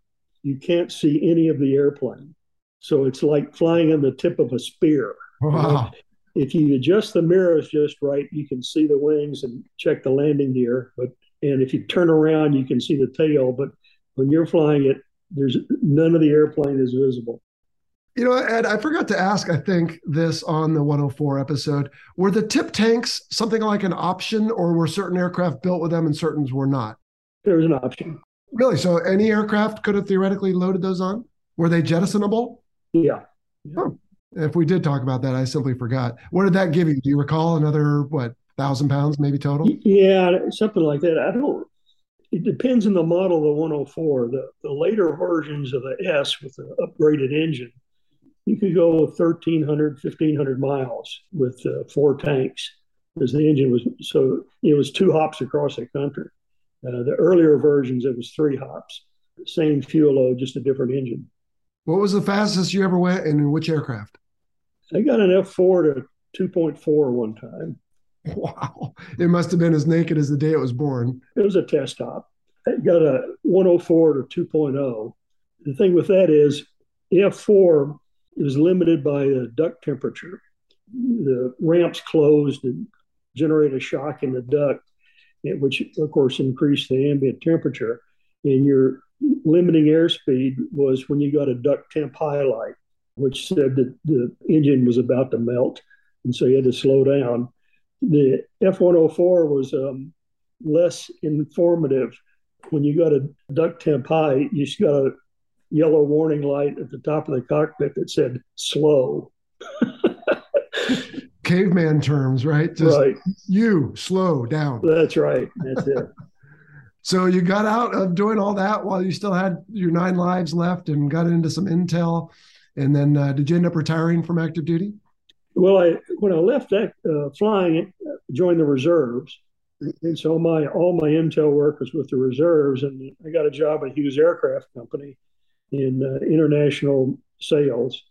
Speaker 1: you can't see any of the airplane. So it's like flying on the tip of a spear.
Speaker 2: Wow.
Speaker 1: If you adjust the mirrors just right, you can see the wings and check the landing gear. But and if you turn around, you can see the tail. But when you're flying it, there's none of the airplane is visible.
Speaker 2: You know, Ed, I forgot to ask, I think, this on the 104 episode. Were the tip tanks something like an option, or were certain aircraft built with them and certain were not?
Speaker 1: There was an option.
Speaker 2: Really? So any aircraft could have theoretically loaded those on? Were they jettisonable?
Speaker 1: Yeah.
Speaker 2: yeah. Oh, if we did talk about that, I simply forgot. What did that give you? Do you recall another, what, thousand pounds maybe total?
Speaker 1: Yeah, something like that. I don't it depends on the model of the 104. The, the later versions of the S with the upgraded engine, you could go 1,300, 1,500 miles with uh, four tanks because the engine was so it was two hops across the country. Uh, the earlier versions, it was three hops, same fuel load, just a different engine.
Speaker 2: What was the fastest you ever went, and in which aircraft?
Speaker 1: I got an F4 to 2.4 one time. [LAUGHS]
Speaker 2: Wow. It must have been as naked as the day it was born.
Speaker 1: It was a test hop. I got a 104 to 2.0. The thing with that is F4 is limited by the duct temperature. The ramps closed and generate a shock in the duct, which of course increased the ambient temperature. And your limiting airspeed was when you got a duct temp highlight, which said that the engine was about to melt. And so you had to slow down the F 104 was um, less informative. When you got a duct temp high, you just got a yellow warning light at the top of the cockpit that said slow. [LAUGHS]
Speaker 2: Caveman terms, right? Just
Speaker 1: right.
Speaker 2: You slow down.
Speaker 1: That's right. That's it. [LAUGHS]
Speaker 2: so you got out of doing all that while you still had your nine lives left and got into some intel. And then uh, did you end up retiring from active duty?
Speaker 1: Well, I when I left that uh, flying, joined the reserves, and so my all my intel work was with the reserves, and I got a job at Hughes Aircraft Company in uh, international sales,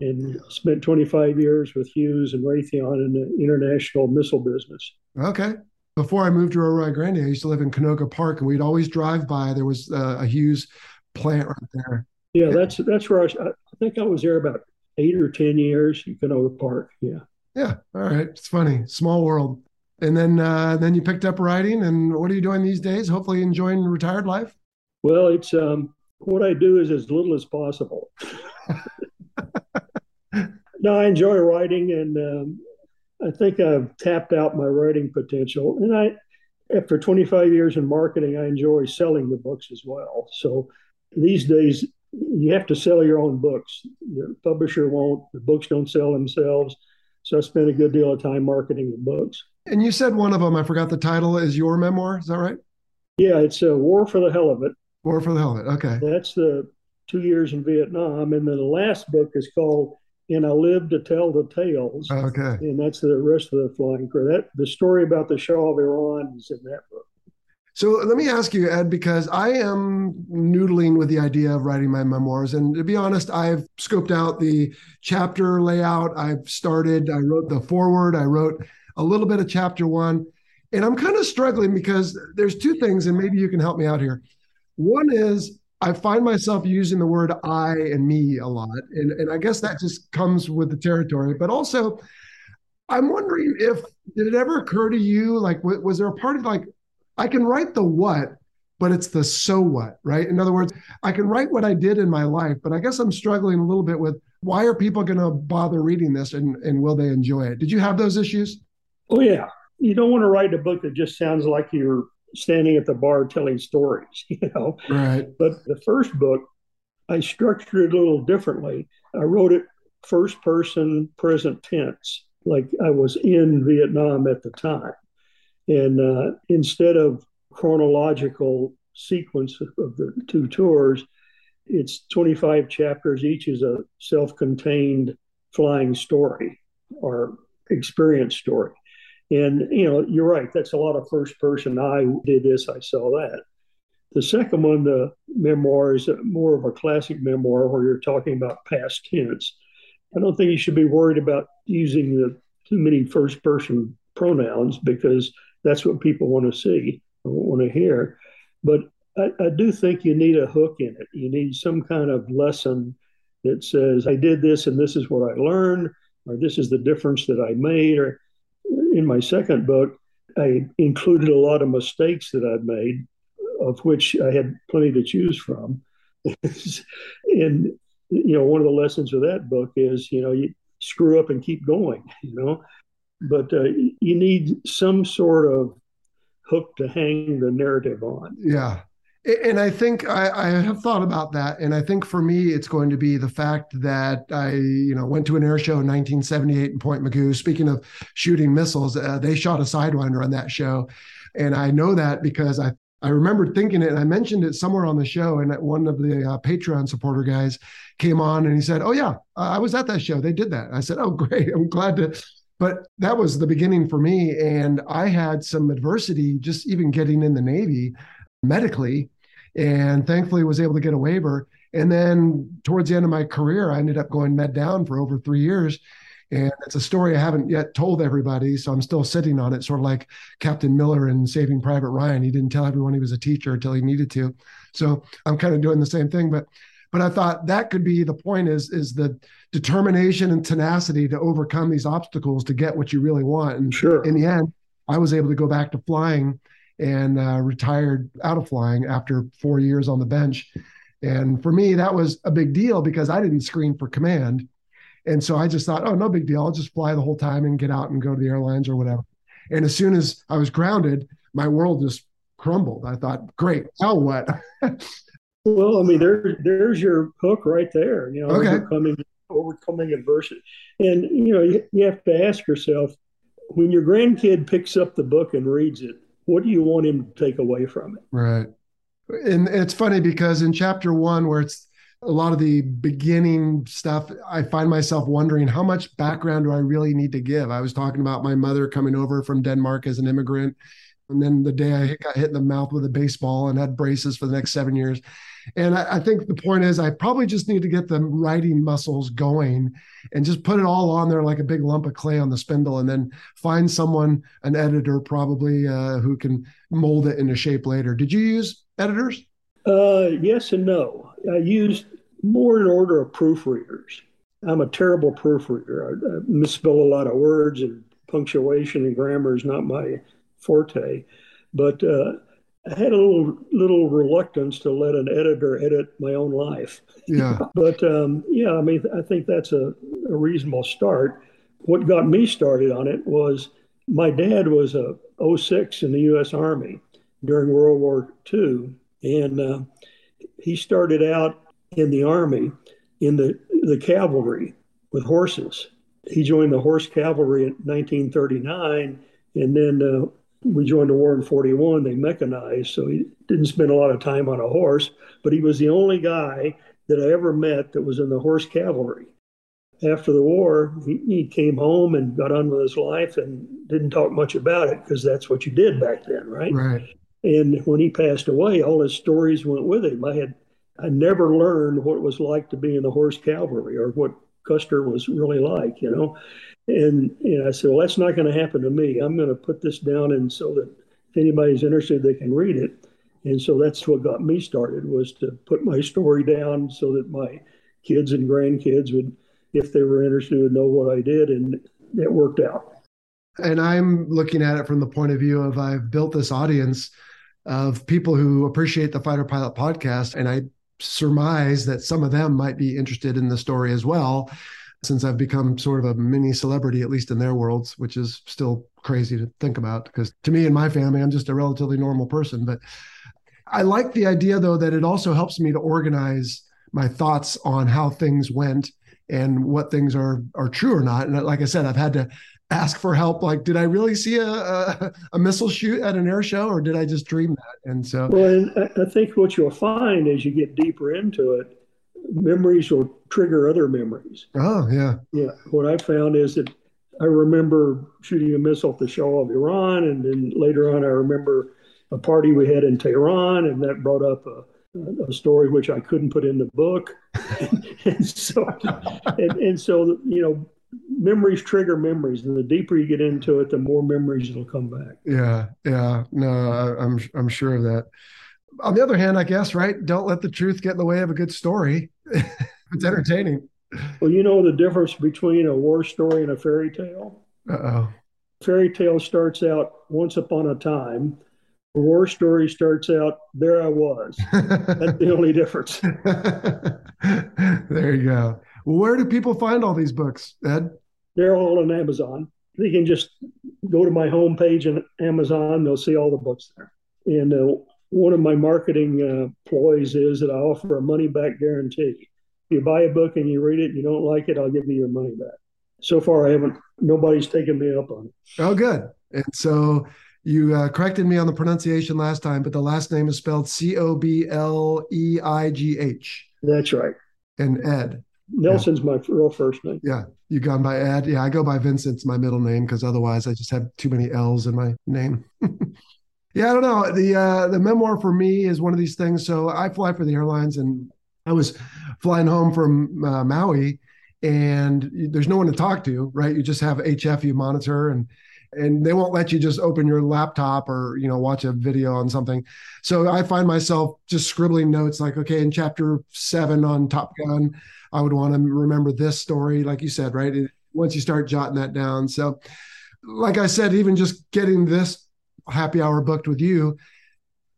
Speaker 1: and spent 25 years with Hughes and Raytheon in the international missile business.
Speaker 2: Okay. Before I moved to Rio Grande, I used to live in Canoga Park, and we'd always drive by. There was uh, a Hughes plant right there.
Speaker 1: Yeah, that's that's where I, I think I was there about eight or 10 years, Canoga Park. Yeah.
Speaker 2: Yeah. All right. It's funny. Small world. And then, uh, then you picked up writing. And what are you doing these days? Hopefully enjoying retired life.
Speaker 1: Well, it's, um, what I do is as little as possible. [LAUGHS] no, I enjoy writing and, um, I think I've tapped out my writing potential. And I, after 25 years in marketing, I enjoy selling the books as well. So these days, you have to sell your own books. The publisher won't, the books don't sell themselves. So I spent a good deal of time marketing the books.
Speaker 2: And you said one of them, I forgot the title, is your memoir. Is that right?
Speaker 1: Yeah, it's a War for the Hell of It.
Speaker 2: War for the Hell of It. Okay.
Speaker 1: That's the two years in Vietnam. And then the last book is called And I Live to Tell the Tales.
Speaker 2: Okay.
Speaker 1: And that's the rest of the flying crew. That the story about the Shah of Iran is in that book.
Speaker 2: So let me ask you, Ed, because I am noodling with the idea of writing my memoirs. And to be honest, I've scoped out the chapter layout. I've started, I wrote the foreword, I wrote a little bit of chapter one. And I'm kind of struggling because there's two things, and maybe you can help me out here. One is I find myself using the word I and me a lot. And, and I guess that just comes with the territory. But also, I'm wondering if did it ever occur to you like was there a part of like I can write the what, but it's the so what, right? In other words, I can write what I did in my life, but I guess I'm struggling a little bit with why are people going to bother reading this and, and will they enjoy it? Did you have those issues?
Speaker 1: Oh, yeah. You don't want to write a book that just sounds like you're standing at the bar telling stories, [LAUGHS] you know?
Speaker 2: Right.
Speaker 1: But the first book, I structured it a little differently. I wrote it first person, present tense, like I was in Vietnam at the time. And uh, instead of chronological sequence of the two tours, it's 25 chapters. Each is a self contained flying story or experience story. And, you know, you're right. That's a lot of first person. I did this, I saw that. The second one, the memoir, is more of a classic memoir where you're talking about past tense. I don't think you should be worried about using the too many first person pronouns because that's what people want to see or want to hear. But I, I do think you need a hook in it. You need some kind of lesson that says, I did this and this is what I learned, or this is the difference that I made. Or in my second book, I included a lot of mistakes that I've made, of which I had plenty to choose from. [LAUGHS] and you know, one of the lessons of that book is, you know, you screw up and keep going, you know, but uh, you need some sort of hook to hang the narrative on.
Speaker 2: Yeah. And I think I, I, have thought about that. And I think for me, it's going to be the fact that I, you know, went to an air show in 1978 in Point Mugu. Speaking of shooting missiles, uh, they shot a Sidewinder on that show. And I know that because I, I remember thinking it and I mentioned it somewhere on the show. And one of the uh, Patreon supporter guys came on and he said, Oh, yeah, I was at that show. They did that. I said, Oh, [LAUGHS] great. I'm glad to. But that was the beginning for me. And I had some adversity just even getting in the Navy medically and thankfully was able to get a waiver. And then towards the end of my career, I ended up going med down for over three years. And it's a story I haven't yet told everybody. So I'm still sitting on it, sort of like Captain Miller in Saving Private Ryan. He didn't tell everyone he was a teacher until he needed to. So I'm kind of doing the same thing. But but I thought that could be the point is is the determination and tenacity to overcome these obstacles to get what you really want. And
Speaker 1: sure.
Speaker 2: in the end, I was able to go back to flying and uh, retired out of flying after four years on the bench. And for me, that was a big deal because I didn't screen for command. And so I just thought, oh, no big deal. I'll just fly the whole time and get out and go to the airlines or whatever. And as soon as I was grounded, my world just crumbled. I thought, great, now what? [LAUGHS]
Speaker 1: well, I mean, there, there's your hook right there. You know, okay. overcoming overcoming adversity, and you know, you, you have to ask yourself when your grandkid picks up the book and reads it, what do you want him to take away from it?
Speaker 2: Right. And it's funny because in chapter one, where it's a lot of the beginning stuff, I find myself wondering how much background do I really need to give? I was talking about my mother coming over from Denmark as an immigrant. And then the day I got hit in the mouth with a baseball and had braces for the next seven years. And I, I, think the point is, I probably just need to get the writing muscles going and just put it all on there like a big lump of clay on the spindle, and then find someone, an editor probably, uh, who can mold it into shape later. Did you use editors?
Speaker 1: Uh, yes and no. I used more in order of proofreaders. I'm a terrible proofreader. I, I misspell a lot of words, and punctuation and grammar is not my forte. But uh, I had a little little reluctance to let an editor edit my own life.
Speaker 2: Yeah. [LAUGHS]
Speaker 1: but um, yeah, I mean, I think that's a, a, reasonable start. What got me started on it was my dad was a 06 in the U.S. Army during World War II, and uh, he started out in the Army in the the cavalry with horses. He joined the horse cavalry in 1939, and then uh, we joined the war in 41. They mechanized, so he didn't spend a lot of time on a horse, but he was the only guy that I ever met that was in the horse cavalry. After the war, he, he came home and got on with his life and didn't talk much about it because that's what you did back then, right?
Speaker 2: Right.
Speaker 1: And when he passed away, all his stories went with him. I had I never learned what it was like to be in the horse cavalry or what Custer was really like, you know. And, I said, well, that's not going to happen to me. I'm going to put this down and so that if anybody's interested, they can read it. And so that's what got me started was to put my story down so that my kids and grandkids would, if they were interested, would know what I did. And it worked out.
Speaker 2: And I'm looking at it from the point of view of I've built this audience of people who appreciate the Fighter Pilot podcast. And I surmise that some of them might be interested in the story as well since I've become sort of a mini celebrity, at least in their worlds, which is still crazy to think about. Because to me and my family, I'm just a relatively normal person. But I like the idea, though, that it also helps me to organize my thoughts on how things went and what things are are true or not. And like I said, I've had to ask for help. Like, did I really see a, a, a missile shoot at an air show, or did I just dream that? And so,
Speaker 1: well, and I think what you'll find as you get deeper into it memories will trigger other memories.
Speaker 2: Oh, yeah.
Speaker 1: Yeah. What I found is that I remember shooting a missile at the Shah of Iran. And then later on, I remember a party we had in Tehran, and that brought up a a story which I couldn't put in the book, [LAUGHS] and so and, and so you know memories trigger memories, and the deeper you get into it, the more memories it'll come back.
Speaker 2: Yeah, yeah, no, I, I'm I'm sure of that. On the other hand, I guess right, don't let the truth get in the way of a good story. [LAUGHS] it's entertaining.
Speaker 1: Well, you know the difference between a war story and a fairy tale.
Speaker 2: Uh oh.
Speaker 1: Fairy tale starts out once upon a time. A war story starts out there I was. [LAUGHS] That's the only difference. [LAUGHS]
Speaker 2: there you go. Where do people find all these books, Ed?
Speaker 1: They're all on Amazon. They can just go to my homepage on Amazon. They'll see all the books there. And uh, one of my marketing uh, ploys is that I offer a money back guarantee. If you buy a book and you read it and you don't like it, I'll give you your money back. So far, I haven't. Nobody's taken me up on it.
Speaker 2: Oh, good. And so you uh, corrected me on the pronunciation last time, but the last name is spelled C O B L E I G H.
Speaker 1: That's right.
Speaker 2: And Ed.
Speaker 1: Nelson's yeah. my real first name.
Speaker 2: Yeah, you gone by Ed. Yeah, I go by Vincent's my middle name because otherwise I just have too many L's in my name. [LAUGHS] yeah, I don't know. The uh, the memoir for me is one of these things. So I fly for the airlines, and I was flying home from uh, Maui, and there's no one to talk to, right? You just have HF you monitor and and they won't let you just open your laptop or you know watch a video on something so i find myself just scribbling notes like okay in chapter 7 on top gun I would want to remember this story, like you said, right? It, once you start jotting that down. So, like I said, even just getting this happy hour booked with you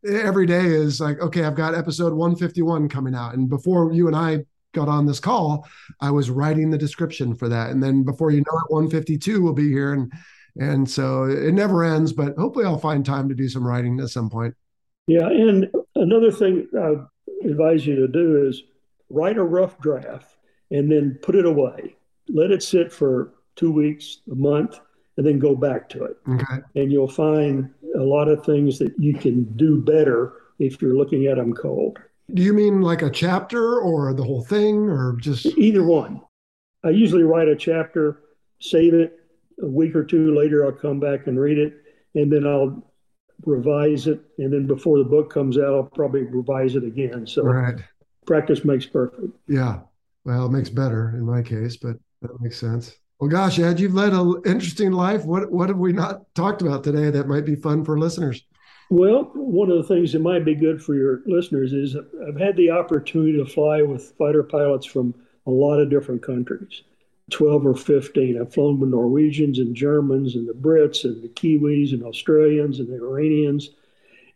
Speaker 2: every day is like, okay, I've got episode 151 coming out. And before you and I got on this call, I was writing the description for that. And then before you know it, 152 will be here. And and so it never ends, but hopefully I'll find time to do some writing at some point.
Speaker 1: Yeah. And another thing I advise you to do is write a rough draft and then put it away. Let it sit for two weeks, a month, and then go back to it.
Speaker 2: Okay.
Speaker 1: And you'll find a lot of things that you can do better if you're looking at them cold.
Speaker 2: Do you mean like a chapter or the whole thing or just
Speaker 1: either one? I usually write a chapter, save it a week or two later, I'll come back and read it, and then I'll revise it. And then before the book comes out, I'll probably revise it again. So
Speaker 2: right
Speaker 1: practice makes perfect.
Speaker 2: Yeah. Well, it makes better in my case, but that makes sense. Well, gosh, Ed, you've led an interesting life. What what have we not talked about today that might be fun for listeners?
Speaker 1: Well, one of the things that might be good for your listeners is I've had the opportunity to fly with fighter pilots from a lot of different countries, 12 or 15. I've flown with Norwegians and Germans and the Brits and the Kiwis and Australians and the Iranians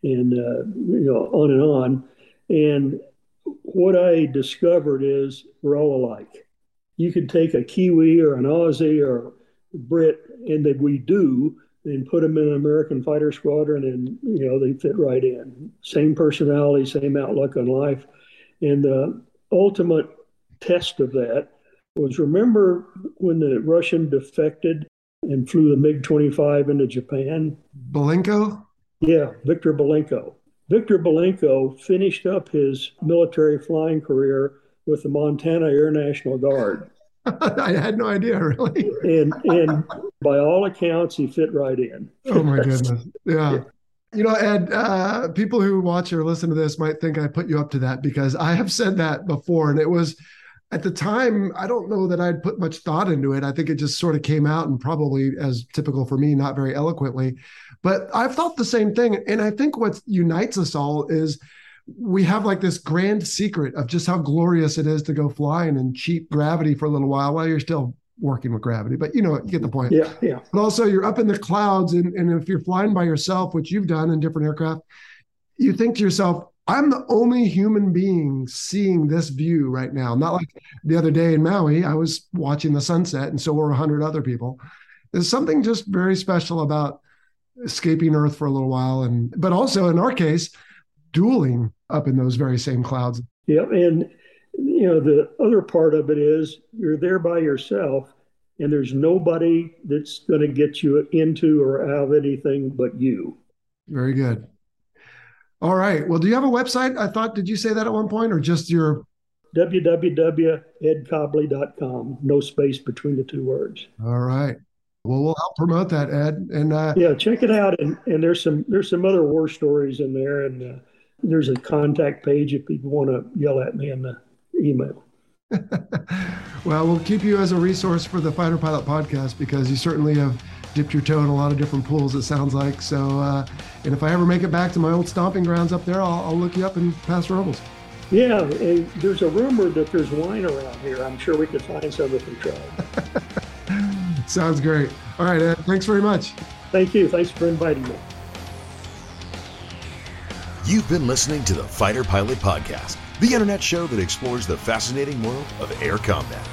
Speaker 1: and, uh, you know, on and on. And what I discovered is we're all alike. You could take a Kiwi or an Aussie or a Brit, and that we do, and put them in an American fighter squadron, and you know they fit right in. Same personality, same outlook on life, and the ultimate test of that was remember when the Russian defected and flew the MiG 25 into Japan?
Speaker 2: Belenko?
Speaker 1: Yeah, Victor Belenko. Victor Belenko finished up his military flying career with the Montana Air National Guard. [LAUGHS]
Speaker 2: I had no idea, really.
Speaker 1: and and by all accounts, he fit right in.
Speaker 2: oh my [LAUGHS] goodness! Yeah. yeah. You know, Ed, uh, people who watch or listen to this might think I put you up to that because I have said that before, and it was at the time. I don't know that I'd put much thought into it. I think it just sort of came out, and probably as typical for me, not very eloquently. But I've thought the same thing. And I think what unites us all is we have like this grand secret of just how glorious it is to go flying and cheat gravity for a little while while you're still working with gravity. But you know, you get the point.
Speaker 1: Yeah, yeah.
Speaker 2: But also you're up in the clouds and, and if you're flying by yourself, which you've done in different aircraft, you think to yourself, I'm the only human being seeing this view right now. Not like the other day in Maui, I was watching the sunset and so were a hundred other people. There's something just very special about escaping Earth for a little while, and but also in our case, dueling up in those very same clouds.
Speaker 1: Yeah, and you know the other part of it is you're there by yourself, and there's nobody that's going to get you into or out of anything but you.
Speaker 2: Very good. All right. Well, do you have a website? I thought, did you say that at one point or just your
Speaker 1: www.edcobleigh.com? No space between the two words.
Speaker 2: All right. Well, we'll help promote that, Ed. And uh,
Speaker 1: yeah, check it out. And, and there's some there's some other war stories in there, and uh, There's a contact page if people want to yell at me in the email. [LAUGHS]
Speaker 2: well, we'll keep you as a resource for the Fighter Pilot podcast because you certainly have dipped your toe in a lot of different pools, it sounds like. So, uh, and if I ever make it back to my old stomping grounds up there, I'll, I'll look you up and Paso Robles.
Speaker 1: Yeah, there's a rumor that there's wine around here. I'm sure we could find some if we tried. [LAUGHS]
Speaker 2: Sounds great. All right, Ed, thanks very much.
Speaker 1: Thank you. Thanks for inviting me.
Speaker 3: You've been listening to the Fighter Pilot Podcast, the internet show that explores the fascinating world of air combat.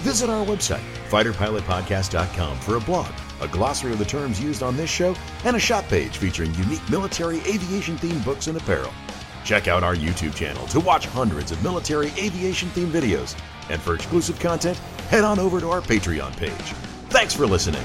Speaker 3: Visit our website, fighterpilotpodcast.com, for a blog, a glossary of the terms used on this show, and a shop page featuring unique military aviation themed books and apparel. Check out our YouTube channel to watch hundreds of military aviation themed videos. And for exclusive content, head on over to our Patreon page. Thanks for listening.